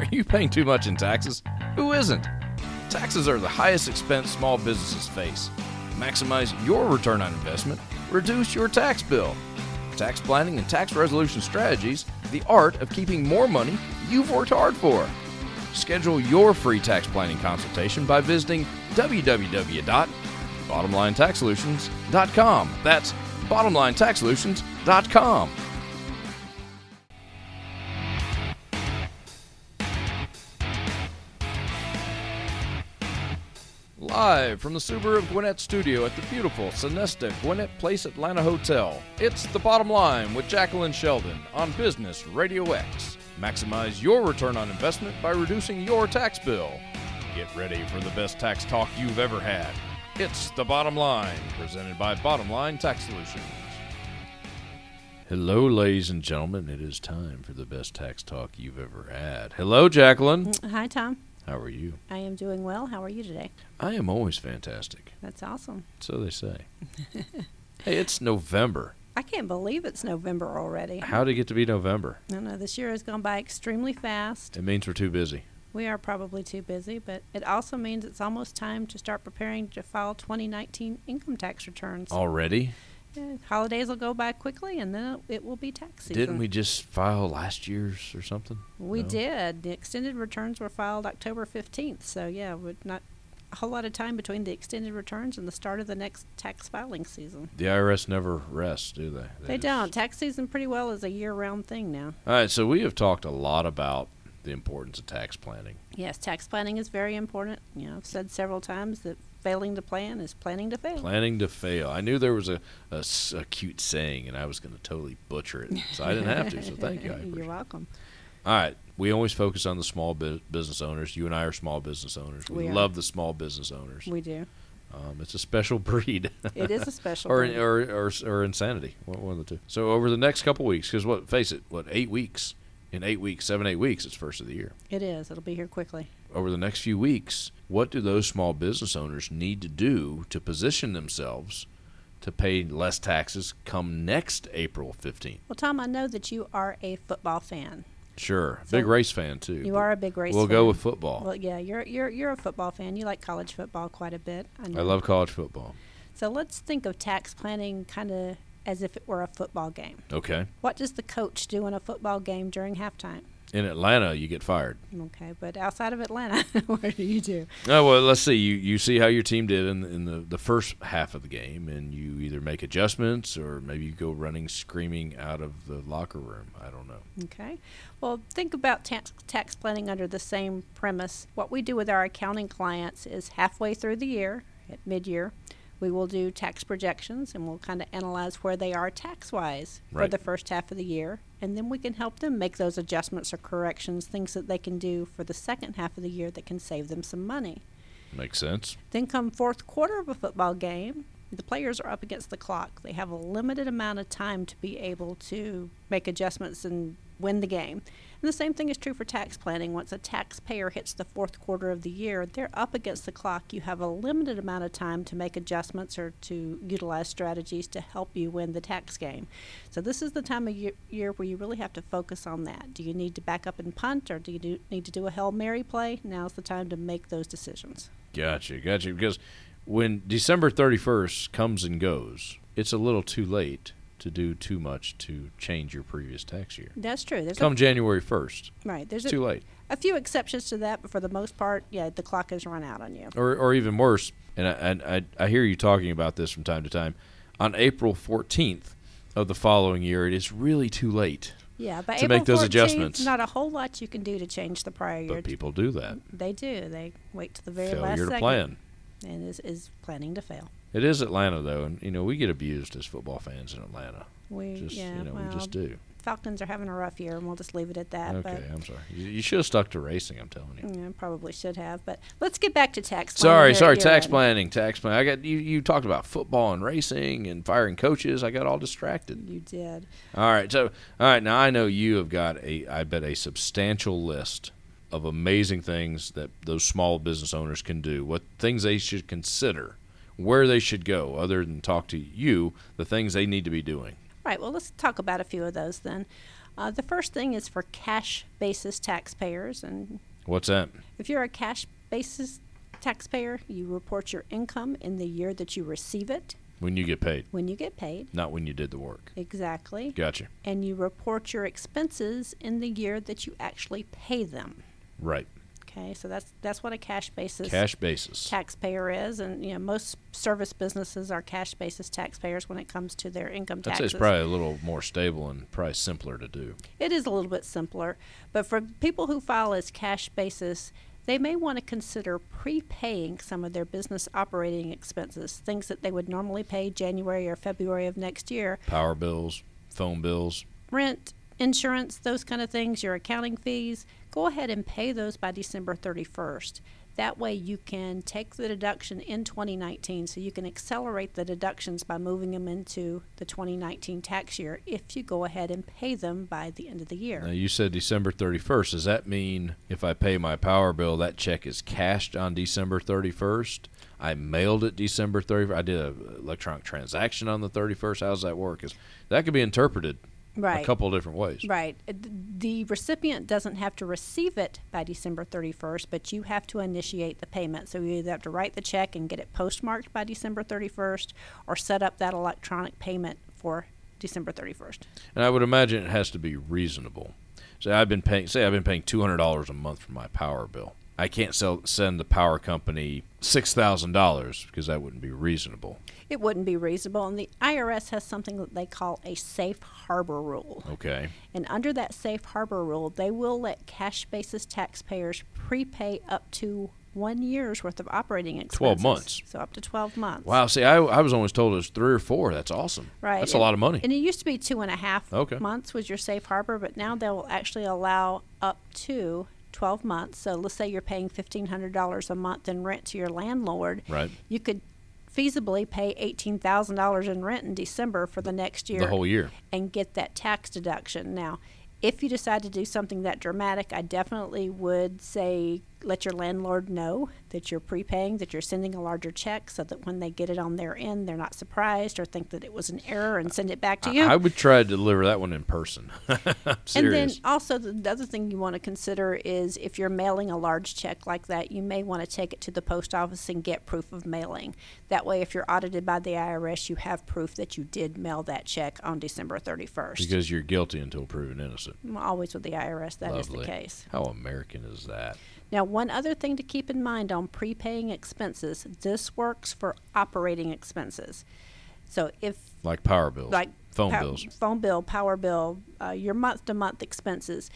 Are you paying too much in taxes? Who isn't? Taxes are the highest expense small businesses face. Maximize your return on investment, reduce your tax bill. Tax planning and tax resolution strategies, the art of keeping more money you've worked hard for. Schedule your free tax planning consultation by visiting www.bottomlinetaxsolutions.com. That's bottomlinetaxsolutions.com. Live from the Subaru of Gwinnett studio at the beautiful Sonesta Gwinnett Place Atlanta Hotel, it's The Bottom Line with Jacqueline Sheldon on Business Radio X. Maximize your return on investment by reducing your tax bill. Get ready for the best tax talk you've ever had. It's The Bottom Line, presented by Bottom Line Tax Solutions. Hello, ladies and gentlemen. It is time for the best tax talk you've ever had. Hello, Jacqueline. Hi, Tom. How are you? I am doing well. How are you today? I am always fantastic. That's awesome. So they say. hey, it's November. I can't believe it's November already. How did it get to be November? I know this year has gone by extremely fast. It means we're too busy. We are probably too busy, but it also means it's almost time to start preparing to file 2019 income tax returns. Already? Yeah, holidays will go by quickly, and then it will be tax season. Didn't we just file last year's or something? We No? did. The extended returns were filed October 15th, so yeah, with not a whole lot of time between the extended returns and the start of the next tax filing season. The IRS never rests, do they? They just- don't. Tax season pretty well is a year-round thing now. All right, so we have talked a lot about the importance of tax planning. Yes, tax planning is very important. You know, I've said several times that failing to plan is planning to fail. Planning to fail. I knew there was a a cute saying, and I was going to totally butcher it, so I didn't have to. So thank you. You're welcome. All right, we always focus on the small bu- business owners. You and I are small business owners. We, We love the small business owners. We do. Um, it's a special breed. It is a special. or, breed. or or or insanity, one, one of the two. So over the next couple weeks, because what? Face it, what? Eight weeks. In eight weeks, seven, eight weeks, it's first of the year. it is. It'll be here quickly. Over the next few weeks, what do those small business owners need to do to position themselves to pay less taxes come next April fifteenth? Well, Tom, I know that you are a football fan. Sure, So big race fan too. You are a big race. Fan. We'll fan. go with football. Well, yeah, you're you're you're a football fan. You like college football quite a bit. I, know. I love college football. So let's think of tax planning kind of as if it were a football game. Okay, What does the coach do in a football game during halftime? In Atlanta, you get fired. Okay, but outside of Atlanta, what do you do? Oh well, let's see. You you see how your team did in in the the first half of the game, and you either make adjustments or maybe you go running screaming out of the locker room. I don't know. Okay. Well, think about tax, tax planning under the same premise. What we do with our accounting clients is halfway through the year, at mid year, we will do tax projections and we'll kind of analyze where they are tax wise for the first half of the year. And then we can help them make those adjustments or corrections, things that they can do for the second half of the year that can save them some money. Makes sense. Then come fourth quarter of a football game, the players are up against the clock. They have a limited amount of time to be able to make adjustments and win the game. And the same thing is true for tax planning. Once a taxpayer hits the fourth quarter of the year, they're up against the clock. You have a limited amount of time to make adjustments or to utilize strategies to help you win the tax game. So this is the time of year, where you really have to focus on that. Do you need to back up and punt or do you do, need to do a Hail Mary play? Now's the time to make those decisions. Gotcha, gotcha. Because when December thirty first comes and goes, it's a little too late to do too much to change your previous tax year. That's true. There's Come January first, right. There's a, too late. a few exceptions to that, but for the most part, yeah, the clock has run out on you. or or even worse. And I, and I I hear you talking about this from time to time. On April fourteenth of the following year, it is really too late. Yeah, but To April make those 14th, adjustments. Not a whole lot you can do to change the prior year. But people do that. They do. They wait to the very last Failure to second plan. and is, is planning to fail. It is Atlanta though, and you know we get abused as football fans in Atlanta. We Just yeah, you know well, we just do. Falcons are having a rough year, and we'll just leave it at that. Okay, I'm sorry. You, you should have stuck to racing. I'm telling you. Yeah, probably should have. But let's get back to tax. planning Sorry, sorry. Tax end. planning, tax planning. I got you. You talked about football and racing and firing coaches. I got all distracted. You did. All right. So, all right. Now I know you have got a, I bet, a substantial list of amazing things that those small business owners can do. What things they should consider, where they should go, other than talk to you, the things they need to be doing. Right. Well, let's talk about a few of those then. Uh, the first thing is for cash basis taxpayers, and What's that? if you're a cash basis taxpayer, you report your income in the year that you receive it When you get paid, when you get paid. not when you did the work. Exactly. Gotcha. And you report your expenses in the year that you actually pay them. Right. Okay, so that's that's what a cash basis Cash basis. taxpayer is, and you know most service businesses are cash basis taxpayers when it comes to their income I'd say taxes. it's probably a little more stable and probably simpler to do. It is a little bit simpler, but for people who file as cash basis, they may want to consider prepaying some of their business operating expenses, things that they would normally pay January or February of next year, Power bills, phone bills. rent, insurance, those kind of things, your accounting fees. Go ahead and pay those by December 31st. That way you can take the deduction in 2019 so you can accelerate the deductions by moving them into the 2019 tax year if you go ahead and pay them by the end of the year. Now you said December 31st. Does that mean if I pay my power bill, that check is cashed on December 31st? I mailed it December 31st. I did an electronic transaction on the 31st. How does that work? 'Cause that could be interpreted Right. a couple of different ways. Right. Uh, The recipient doesn't have to receive it by December 31st, but you have to initiate the payment. So you either have to write the check and get it postmarked by December 31st or set up that electronic payment for December 31st. And I would imagine it has to be reasonable. Say I've been paying. Say I've been paying two hundred dollars a month for my power bill. I can't sell, send the power company six thousand dollars because that wouldn't be reasonable. It wouldn't be reasonable. And the IRS has something that they call a safe harbor rule. Okay. And under that safe harbor rule, they will let cash basis taxpayers prepay up to one year's worth of operating expenses. 12 months. So up to 12 months. Wow. See, I, I was always told it was three or four. That's awesome. Right. That's a lot of money. And it used to be two and a half Okay. months was your safe harbor, but now they'll actually allow up to 12 months. So let's say you're paying $1,500 a month in rent to your landlord. Right. You could feasibly pay $18,000 in rent in December for the next year The whole year. and get that tax deduction. Now, if you decide to do something that dramatic, I definitely would say let your landlord know that you're prepaying, that you're sending a larger check so that when they get it on their end, they're not surprised or think that it was an error and send it back to you. I, I would try to deliver that one in person. And then also the, the other thing you want to consider is if you're mailing a large check like that, you may want to take it to the post office and get proof of mailing. That way, if you're audited by the IRS, you have proof that you did mail that check on December 31st. because you're guilty until proven innocent. Always with the IRS, that is Lovely. the case. How American is that? Now, one other thing to keep in mind on prepaying expenses this works for operating expenses. So, if Like power bills, like phone bills. phone bill, power bill, uh, your month to month expenses.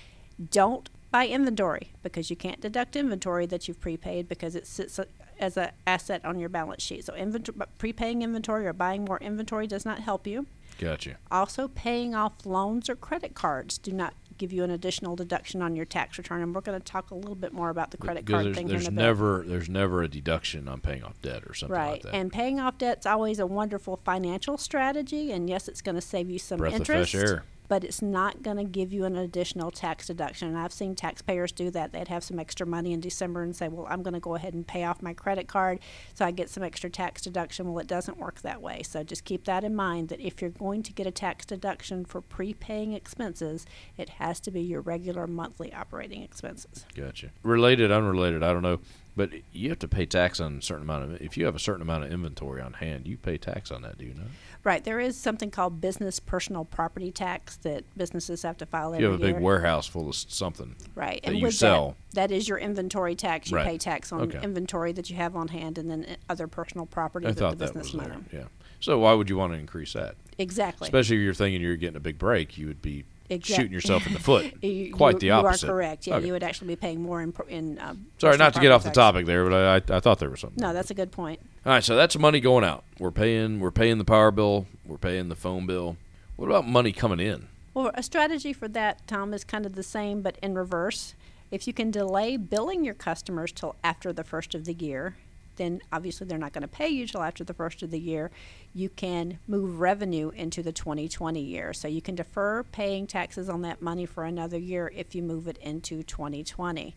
Don't buy inventory because you can't deduct inventory that you've prepaid because it sits as an asset on your balance sheet. So inventory, prepaying inventory or buying more inventory does not help you. Gotcha. Also, paying off loans or credit cards do not give you an additional deduction on your tax return. And we're going to talk a little bit more about the credit Because card there's, thing there's here in a bit. never there's never a deduction on paying off debt or something Right. like that. And paying off debt's always a wonderful financial strategy. And yes, it's going to save you some Breath of interest. fresh air. But it's not going to give you an additional tax deduction. And I've seen taxpayers do that. They'd have some extra money in December and say, well, I'm going to go ahead and pay off my credit card so I get some extra tax deduction. Well, it doesn't work that way. So just keep that in mind that if you're going to get a tax deduction for prepaying expenses, it has to be your regular monthly operating expenses. Gotcha. Related, unrelated, I don't know. But you have to pay tax on a certain amount of. If you have a certain amount of inventory on hand, you pay tax on that. Do you know? Right. There is something called business personal property tax that businesses have to file If you have a big year. warehouse full of something. Right. that and you sell. That, that is your inventory tax. You Right. pay tax on Okay. inventory that you have on hand and then other personal property I that thought the that was business. Yeah. So why would you want to increase that? Exactly. Especially if you're thinking you're getting a big break, you would be Exact- shooting yourself in the foot. You- Quite you- the opposite. You are correct. Yeah, Okay. you would actually be paying more in. in uh, Sorry, not to get off the topic there, but I, I, I thought there was something. No, that's a good point. All right, so that's money going out. We're paying we're paying the power bill, we're paying the phone bill. What about money coming in? Well, a strategy for that, Tom, is kind of the same but in reverse. If you can delay billing your customers till after the first of the year, then obviously they're not going to pay you till after the first of the year. You can move revenue into the 2020 year. So you can defer paying taxes on that money for another year if you move it into 2020.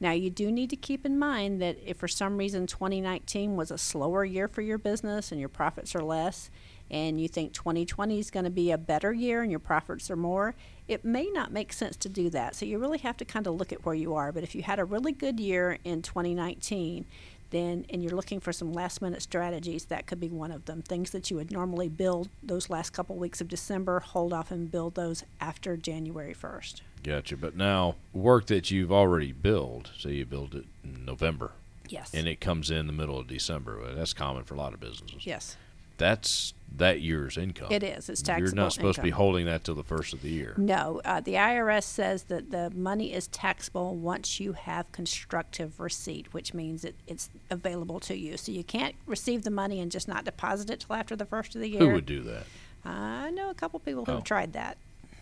Now, you do need to keep in mind that if for some reason 2019 was a slower year for your business and your profits are less, and you think 2020 is going to be a better year and your profits are more, it may not make sense to do that. So you really have to kind of look at where you are. But if you had a really good year in 2019, then and you're looking for some last minute strategies, that could be one of them. Things that you would normally build those last couple weeks of December, hold off and build those after January 1st. Gotcha. But now, work that you've already built, say you build it in November, Yes. and it comes in the middle of December. That's common for a lot of businesses. yes. That's that year's income. It is. It's taxable. You're not supposed to be holding that till the first of the year. No, uh, the IRS says that the money is taxable once you have constructive receipt, which means it, it's available to you. So you can't receive the money and just not deposit it till after the first of the year. Who would do that? I know a couple people who Oh. have tried that.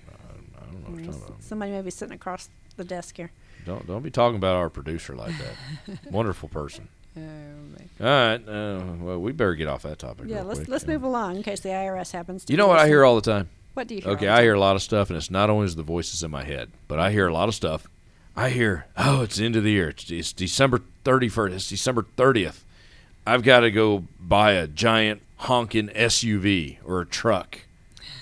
I don't know what you're talking about. Somebody may be sitting across the desk here. Don't don't be talking about our producer like that. Wonderful person. All right. Uh, well, we better get off that topic. Yeah, let's quick. let's Yeah. move along in case the IRS happens to. You know what I hear all the time? What do you hear? Okay, I hear a lot of stuff, and it's not always the voices in my head, but I hear a lot of stuff. I hear, oh, it's the end of the year. It's, it's December 31st. It's December 30th. I've got to go buy a giant honking SUV or a truck.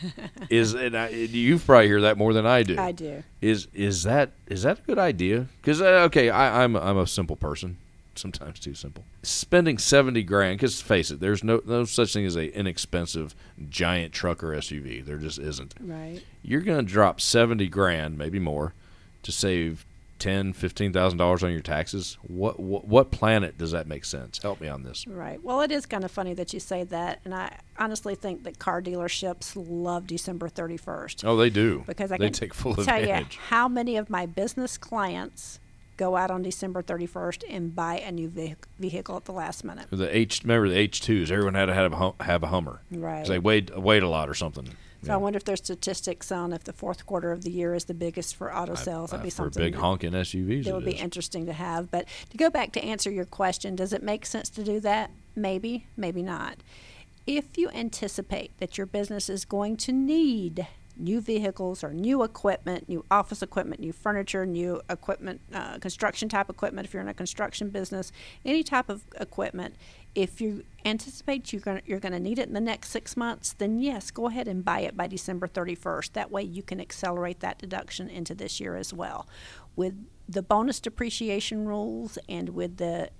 is and I, you probably hear that more than I do. I do. Is is that is that a good idea? Because uh, okay, I, I'm I'm a simple person, sometimes too simple. Spending seventy grand, because face it, there's no no such thing as a inexpensive giant truck or SUV. There just isn't. Right. You're gonna drop seventy grand, maybe more, to save ten, fifteen thousand dollars on your taxes. What, what what planet does that make sense? Help me on this. Right. Well, it is kind of funny that you say that, and I honestly think that car dealerships love December 31st. Oh, they do. because I they can take full tell advantage. you how many of my business clients go out on December 31st and buy a new vehi- vehicle at the last minute. The H, remember the H twos? Everyone had to have a, have a Hummer. Right. they weighed weighed a lot or something. So I wonder if there's statistics on if the fourth quarter of the year is the biggest for auto sales. Uh, That'd be for something big honking SUVs. that it would be is. interesting to have. But to go back to answer your question, does it make sense to do that? Maybe, maybe not. If you anticipate that your business is going to need new vehicles or new equipment, new office equipment, new furniture, new equipment, uh, construction type equipment, if you're in a construction business, any type of equipment, if you anticipate you're going you're going to need it in the next six months, then yes, go ahead and buy it by December 31st. That way you can accelerate that deduction into this year as well. With the bonus depreciation rules and with the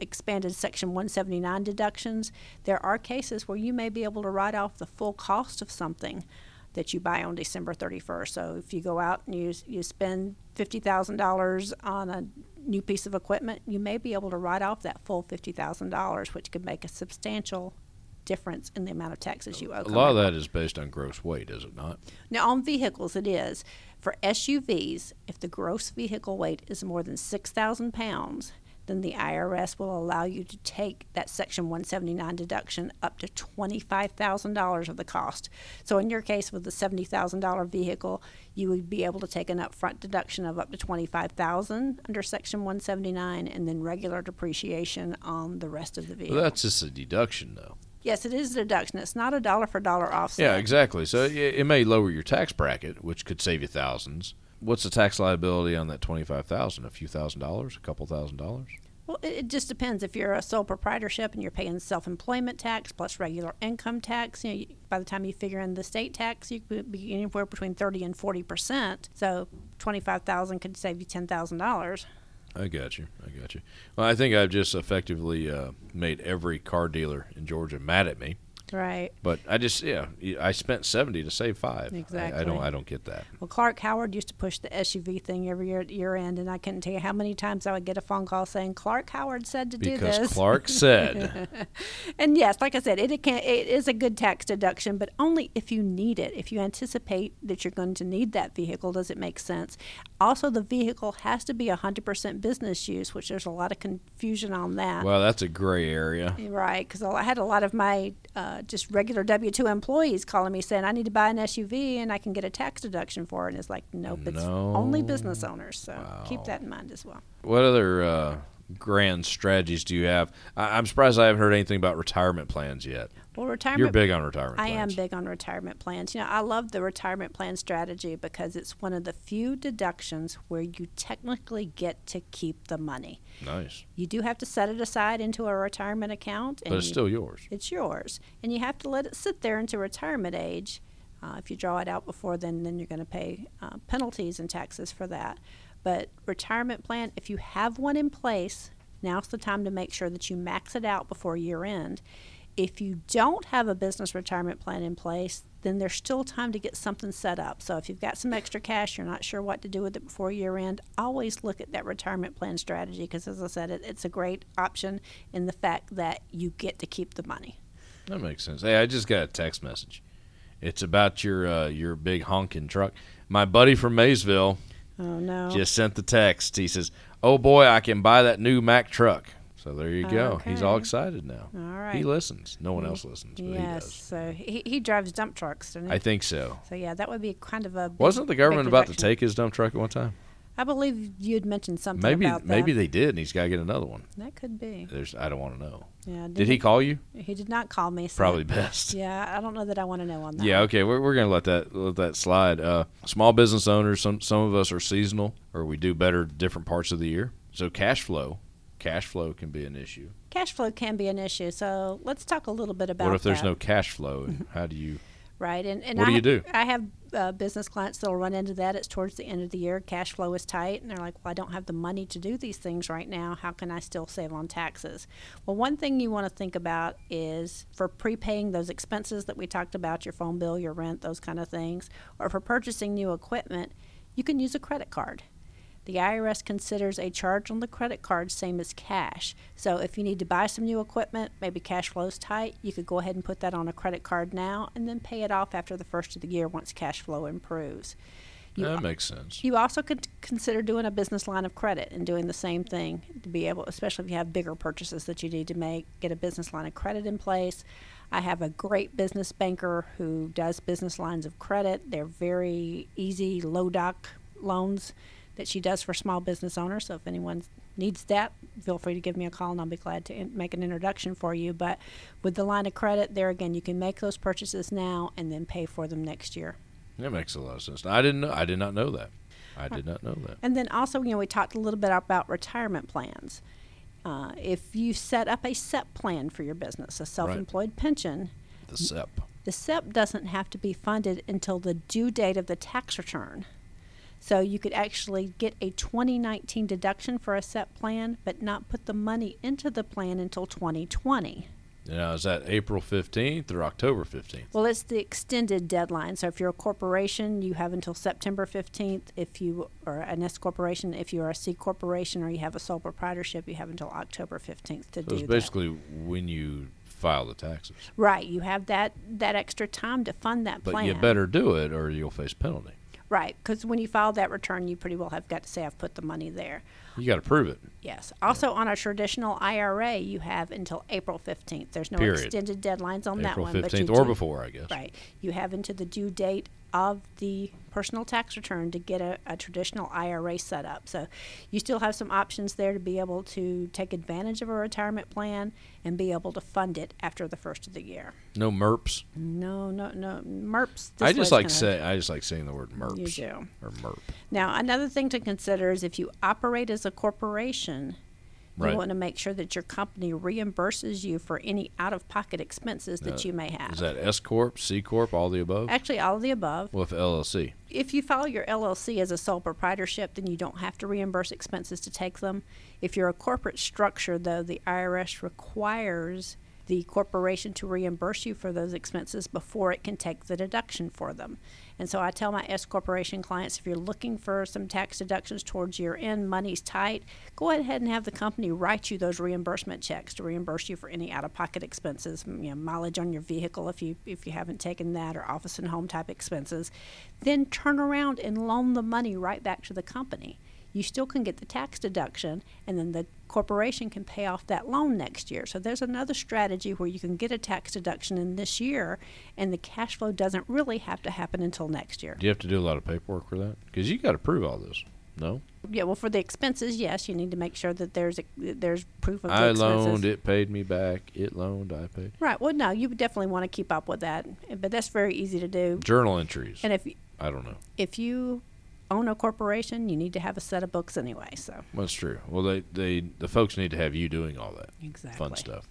expanded Section 179 deductions, there are cases where you may be able to write off the full cost of something that you buy on December 31st. So if you go out and you, you spend $50,000 on a new piece of equipment, you may be able to write off that full $50,000, which could make a substantial difference in the amount of taxes you owe. A lot of that is based on gross weight, is it not? Now, on vehicles, it is. For SUVs, if the gross vehicle weight is more than 6,000 pounds, then the IRS will allow you to take that Section 179 deduction up to $25,000 of the cost. So, in your case, with the $70,000 vehicle, you would be able to take an upfront deduction of up to $25,000 under Section 179 and then regular depreciation on the rest of the vehicle. Well, that's just a deduction, though. yes, it is a deduction. It's not a dollar for dollar offset. Yeah, exactly. So it, it may lower your tax bracket, which could save you thousands. What's the tax liability on that twenty-five thousand? A few thousand dollars? A couple thousand dollars? Well, it, it just depends. If you're a sole proprietorship and you're paying self-employment tax plus regular income tax, you know, you- by the time you figure in the state tax, you could be anywhere between thirty and forty percent. So twenty-five thousand could save you ten thousand dollars. I got you. I got you. Well, I think I've just effectively uh, made every car dealer in Georgia mad at me. Right. But I just, yeah, I spent seventy to save five. I- I, Exactly. don't, I don't get that. Well, Clark Howard used to push the SUV thing every year at year end, and I couldn't tell you how many times I would get a phone call saying Clark Howard said to do this. Because. Clark said, And yes, like I said, it, it can it is a good tax deduction, but only if you need it. If you anticipate that you're going to need that vehicle, does it make sense? Also, the vehicle has to be 100% business use, which there's a lot of confusion on that. well, that's a gray area. Right, because I had a lot of my uh, just regular W two employees calling me saying I need to buy an SUV and I can get a tax deduction for it, and it's like nope, it's only business owners. So keep that in mind as well. What other uh, grand strategies do you have? I, I'm surprised I haven't heard anything about retirement plans yet. Well, retirement. You're big on retirement plans. I am big on retirement plans. You know, I love the retirement plan strategy because it's one of the few deductions where you technically get to keep the money. Nice. You do have to set it aside into a retirement account, and But it's you- still yours. it's yours, and you have to let it sit there into retirement age. Uh, if you draw it out before then, then you're going to pay uh, penalties and taxes for that. But retirement plan, if you have one in place, now's the time to make sure that you max it out before year end. If you don't have a business retirement plan in place, then there's still time to get something set up. So if you've got some extra cash, you're not sure what to do with it before year end, always look at that retirement plan strategy because, as I said, it, it's a great option in the fact that you get to keep the money. That makes sense. Hey, I just got a text message. It's about your uh, your big honking truck. My buddy from Maysville Oh no! just sent the text. He says, "Oh boy, I can buy that new Mack truck." So there you go. He's all excited now. All right. He listens. No one else listens, but yes. he does. So he, he drives dump trucks, doesn't he? I think so. so yeah, that would be kind of a. Big, Wasn't the government about to take his dump truck at one time? I believe you had mentioned something Maybe about that. maybe they did, and he's got to get another one. that could be. There's I don't want to know. Yeah. Did he call you? He did not call me. so- Probably best. Yeah, I don't know that I want to know on that. Yeah, okay, we're, we're gonna let that let that slide. Uh, small business owners, some some of us are seasonal, or we do better different parts of the year. So cash flow, cash flow can be an issue. Cash flow can be an issue. So let's talk a little bit about what if there's that. no cash flow? How do you? Right, and, and What I, you do? I have uh, business clients that'll run into that. It's towards the end of the year, cash flow is tight, and they're like, "Well, I don't have the money to do these things right now. How can I still save on taxes?" Well, one thing you want to think about is for prepaying those expenses that we talked about, your phone bill, your rent, those kind of things, or for purchasing new equipment, you can use a credit card. The IRS considers a charge on the credit card same as cash. So if you need to buy some new equipment, maybe cash flow's tight, you could go ahead and put that on a credit card now and then pay it off after the first of the year once cash flow improves. You, that makes sense. you also could consider doing a business line of credit and doing the same thing to be able, especially if you have bigger purchases that you need to make, get a business line of credit in place. I have a great business banker who does business lines of credit. They're very easy, low doc loans that she does for small business owners. So if anyone needs that, feel free to give me a call and I'll be glad to in- make an introduction for you. But with the line of credit, there again, you can make those purchases now and then pay for them next year. That makes a lot of sense. I didn't know. I did not know that. I did not know that. And then also, you know, we talked a little bit about retirement plans. Uh, if you set up a SEP plan for your business, a self-employed pension, The SEP. the SEP doesn't have to be funded until the due date of the tax return. So you could actually get a 2019 deduction for a SEP plan, but not put the money into the plan until 2020. Now is that April fifteenth or October fifteenth? Well, it's the extended deadline. So if you're a corporation, you have until September 15th. If you are an S corporation, if you are a C corporation or you have a sole proprietorship, you have until October 15th to So do it's that. basically when you file the taxes. Right, you have that that extra time to fund that But plan. you better do it, or you'll face penalty. Right, because when you file that return, you pretty well have got to say I've put the money there. You got to prove it. Yes. Also, on a traditional IRA, you have until April 15th. There's no Period. extended deadlines on that April one. but you fifteenth or do- before, I guess. Right. You have until the due date of the personal tax return to get a, a traditional IRA set up. So you still have some options there to be able to take advantage of a retirement plan and be able to fund it after the first of the year. No MERPs. No, no, no. MERPs. I just like say I just like saying the word MERPs. You do. Or MERP. Now, another thing to consider is if you operate as a corporation, Right. you want to make sure that your company reimburses you for any out of pocket expenses that Uh, you may have. Is that S corp, C corp, all the above? Actually, all of the above. If LLC. If you file your LLC as a sole proprietorship, then you don't have to reimburse expenses to take them. If you're a corporate structure, though, the IRS requires the corporation to reimburse you for those expenses before it can take the deduction for them. And so I tell my S corporation clients if you're looking for some tax deductions towards year end, money's tight, go ahead and have the company write you those reimbursement checks to reimburse you for any out of pocket expenses, you know, mileage on your vehicle if you if you haven't taken that or office and home type expenses. Then turn around and loan the money right back to the company you still can get the tax deduction and then the corporation can pay off that loan next year. So there's another strategy where you can get a tax deduction in this year and the cash flow doesn't really have to happen until next year. Do you have to do a lot of paperwork for that? Because you got to prove all this. No, Yeah, well, for the expenses, yes, you need to make sure that there's a, there's proof of the I loaned, it paid me back. It loaned, I paid. Right. Well, no, you would definitely want to keep up with that, but that's very easy to do. Journal entries. And if I don't know. if you own a corporation, you need to have a set of books anyway. So That's true. Well, they, they the folks need to have you doing all that exactly. fun stuff.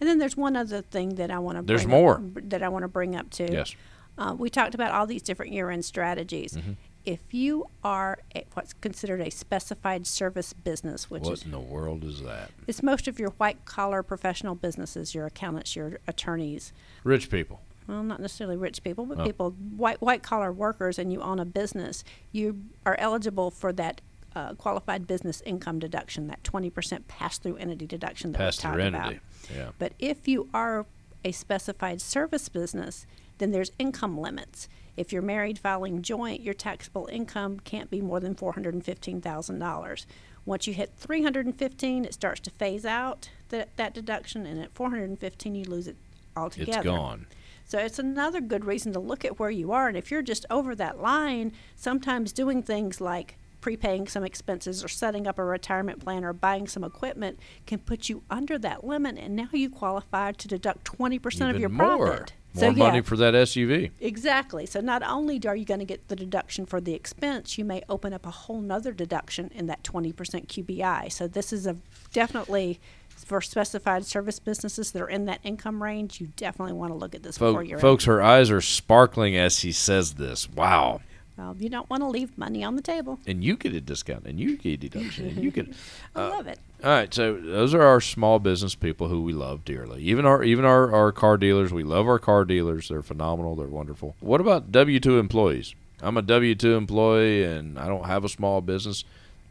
And then there's one other thing that I want to. There's bring more. Up, that I want to bring up too. Yes. Uh, we talked about all these different year-end strategies. Mm-hmm. If you are a, what's considered a specified service business, which What is in the world is that? it's most of your white-collar professional businesses, your accountants, your attorneys, Rich people. Well, not necessarily rich people, but Oh. people white white collar workers, and you own a business, you are eligible for that uh, qualified business income deduction, that twenty percent pass through entity deduction that Pass we through talked entity. about. Yeah. But if you are a specified service business, then there's income limits. If you're married filing joint, your taxable income can't be more than four hundred and fifteen thousand dollars. Once you hit three hundred and fifteen, it starts to phase out that that deduction, and at four hundred and fifteen, you lose it altogether. It's gone. So it's another good reason to look at where you are. And if you're just over that line, sometimes doing things like prepaying some expenses or setting up a retirement plan or buying some equipment can put you under that limit. And now you qualify to deduct 20% of your more. profit. More so, money yeah, for that SUV. Exactly. So not only are you going to get the deduction for the expense, you may open up a whole nother deduction in that 20% QBI. So this is a definitely for specified service businesses that are in that income range. You definitely want to look at this before Folk, you're in. folks, her eyes are sparkling as he says this. Wow. Well, you don't want to leave money on the table. And you get a discount, and you get a deduction, and you get. I Uh, love it. All right, so those are our small business people who we love dearly. Even our even our, our car dealers, we love our car dealers. They're phenomenal. They're wonderful. What about W two employees? I'm a W two employee, and I don't have a small business.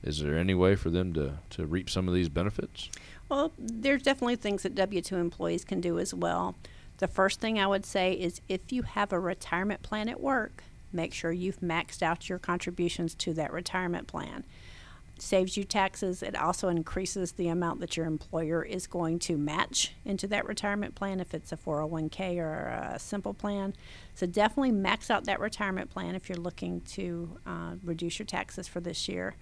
Is there any way for them to, to reap some of these benefits? Well, there's definitely things that W 2 employees can do as well. The first thing I would say is if you have a retirement plan at work, make sure you've maxed out your contributions to that retirement plan. Saves you taxes. It also increases the amount that your employer is going to match into that retirement plan if it's a 401k or a simple plan. So definitely max out that retirement plan if you're looking to uh, reduce your taxes for this year.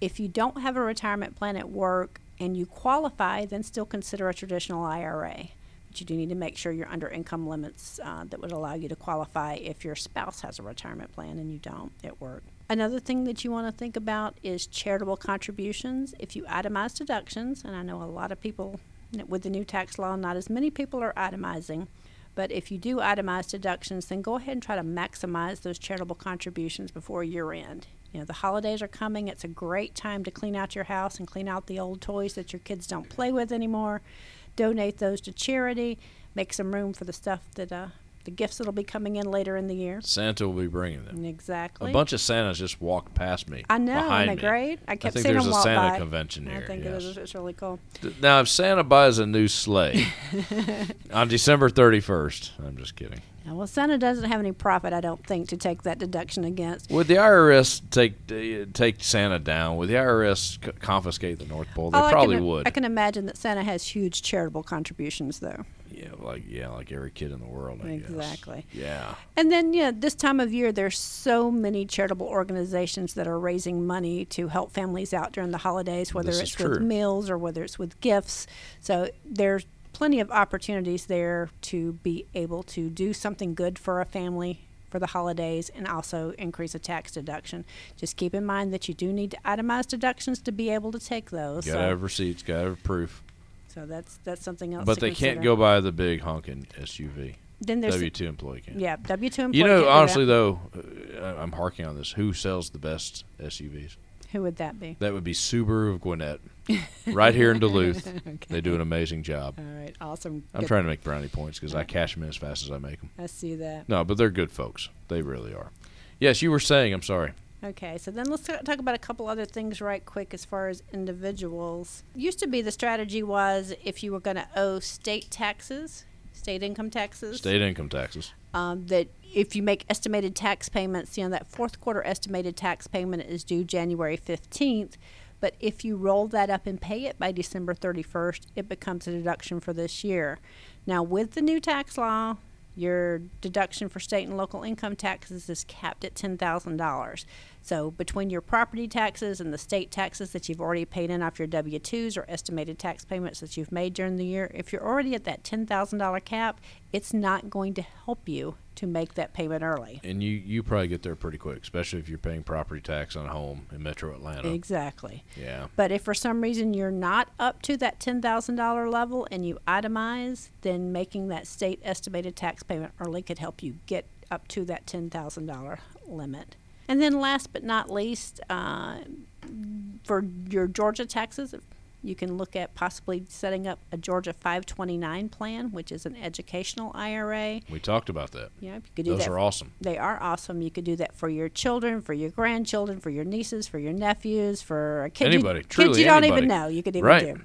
If you don't have a retirement plan at work and you qualify, then still consider a traditional IRA. But you do need to make sure you're under income limits uh, that would allow you to qualify if your spouse has a retirement plan and you don't at work. Another thing that you want to think about is charitable contributions. If you itemize deductions, and I know a lot of people with the new tax law, not as many people are itemizing. But if you do itemize deductions, then go ahead and try to maximize those charitable contributions before year end. You know, the holidays are coming. It's a great time to clean out your house and clean out the old toys that your kids don't play with anymore. Donate those to charity. Make some room for the stuff that, uh, the gifts that'll be coming in later in the year. Santa will be bringing them. Exactly. A bunch of Santas just walked past me. I know, isn't me. great? I kept think seeing there's them a walk Santa by. convention here. I think yes. it is. It's really cool. Now, if Santa buys a new sleigh on December 31st, I'm just kidding. Well, Santa doesn't have any profit, I don't think, to take that deduction against. Would the IRS take uh, take Santa down? Would the IRS c- confiscate the North Pole? They Oh, I probably can, would. I can imagine that Santa has huge charitable contributions, though. Yeah, like yeah, like every kid in the world. I guess. Exactly. Yeah. And then, yeah, this time of year, there's so many charitable organizations that are raising money to help families out during the holidays, whether This it's with meals or whether it's with gifts. So there's plenty of opportunities there to be able to do something good for a family for the holidays and also increase a tax deduction. Just keep in mind that you do need to itemize deductions to be able to take those. Got to So, have receipts. Got to have proof. So that's that's something else. But they can't go by the big honking SUV. Then there's W two employee can. yeah W two employee. You know, honestly though, uh, I'm harking on this. Who sells the best SUVs? who would that be? That would be Subaru of Gwinnett, right here in Duluth. Okay. They do an amazing job. All right, awesome. I'm Good. trying to make brownie points because I cash them in as fast as I make them. I see that. No, but they're good folks. They really are. Yes, you were saying. I'm sorry. Okay, so then let's ta- talk about a couple other things right quick as far as individuals. Used to be the strategy was if you were going to owe state taxes, state income taxes, State income taxes. um, that if you make estimated tax payments, you know, that fourth quarter estimated tax payment is due January 15th. But if you roll that up and pay it by December 31st, it becomes a deduction for this year. Now, with the new tax law, your deduction for state and local income taxes is capped at $10,000. So between your property taxes and the state taxes that you've already paid in off your W 2s or estimated tax payments that you've made during the year, if you're already at that $10,000 cap, it's not going to help you to make that payment early. And you, you probably get there pretty quick, especially if you're paying property tax on a home in Metro Atlanta. Exactly. Yeah. But if for some reason you're not up to that $10,000 level and you itemize, then making that state estimated tax payment early could help you get up to that $10,000 limit. And then last but not least, uh, for your Georgia taxes, you can look at possibly setting up a Georgia 529 plan, which is an educational IRA. We talked about that. Yeah, you could do Those that. are awesome. They are awesome. You could do that for your children, for your grandchildren, for your nieces, for your nephews, for a kid Anybody, you, kids truly you don't even know. You could even Right. do.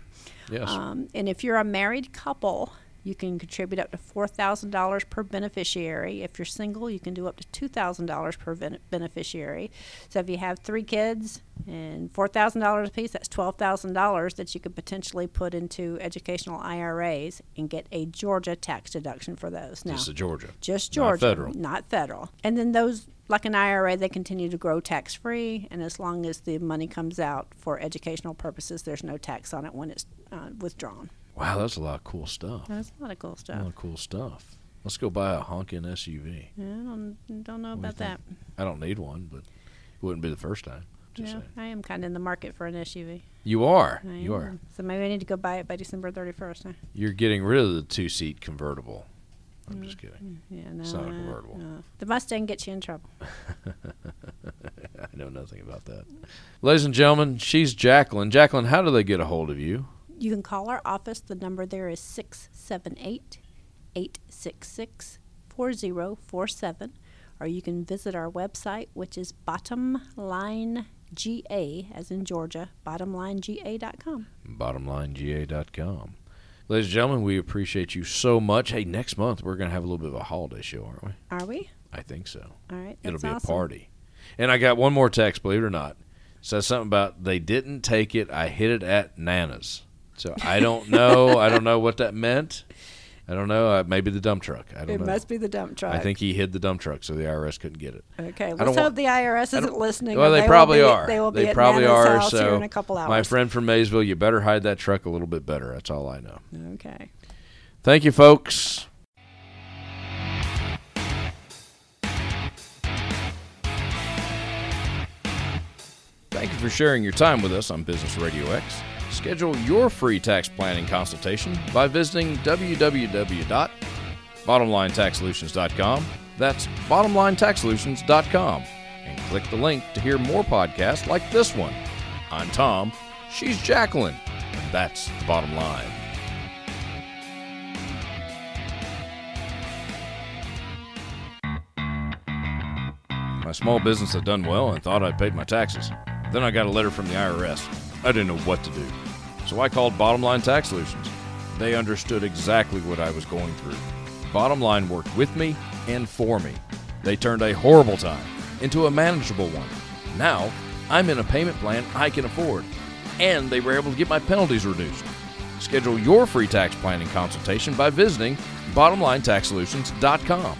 Yes. Um, and if you're a married couple, you can contribute up to four thousand dollars per beneficiary. If you're single, you can do up to two thousand dollars per ben- beneficiary. So if you have three kids and four thousand dollars apiece, that's twelve thousand dollars that you could potentially put into educational IRAs and get a Georgia tax deduction for those. Now, Just Georgia. just Georgia. Not federal. not federal. And then those, like an IRA, they continue to grow tax free, and as long as the money comes out for educational purposes, there's no tax on it when it's uh, withdrawn. Wow, that's a lot of cool stuff. That's a lot of cool stuff. A lot of cool stuff. Let's go buy a honking SUV. Yeah, I don't, don't know What do about that. I don't need one, but it wouldn't be the first time. Just. I am kind of in the market for an SUV. You are. I You are. So maybe I need to go buy it by December 31st. Huh? You're getting rid of the two seat convertible. I'm just Mm. kidding. Yeah, no. It's not a convertible. no. The Mustang gets you in trouble. I know nothing about that. Ladies and gentlemen, she's Jacqueline. Jacqueline, how do they get a hold of you? You can call our office. The number there is 678 866 4047. Or you can visit our website, which is bottomlinega, as in Georgia, bottomlinega.com. BottomlineGA.com. Ladies and gentlemen, we appreciate you so much. Hey, next month we're going to have a little bit of a holiday show, aren't we? Are we? I think so. All right. It'll be awesome. a party. And I got one more text, believe it or not. says something about they didn't take it. I hit it at Nana's. So I don't know. I don't know what that meant. I don't know. Uh, maybe the dump truck. I don't It know. must be the dump truck. I think he hid the dump truck so the IRS couldn't get it. Okay, don't let's hope want- the IRS isn't listening. Well, or they will probably be- are. They will be at probably Nana's are. house so here in a couple hours. my friend from Maysville, you better hide that truck a little bit better. That's all I know. Okay. Thank you, folks. Thank you for sharing your time with us on Business Radio X. Schedule your free tax planning consultation by visiting www.bottomlinetaxsolutions.com. That's bottomlinetaxsolutions.com. And click the link to hear more podcasts like this one. I'm Tom. She's Jacqueline. And that's the bottom line. My small business had done well and thought I'd paid my taxes. Then I got a letter from the IRS. I didn't know what to do. So I called Bottom Line Tax Solutions. They understood exactly what I was going through. Bottom Line worked with me and for me. They turned a horrible time into a manageable one. Now, I'm in a payment plan I can afford, and they were able to get my penalties reduced. Schedule your free tax planning consultation by visiting bottomlinetaxsolutions.com.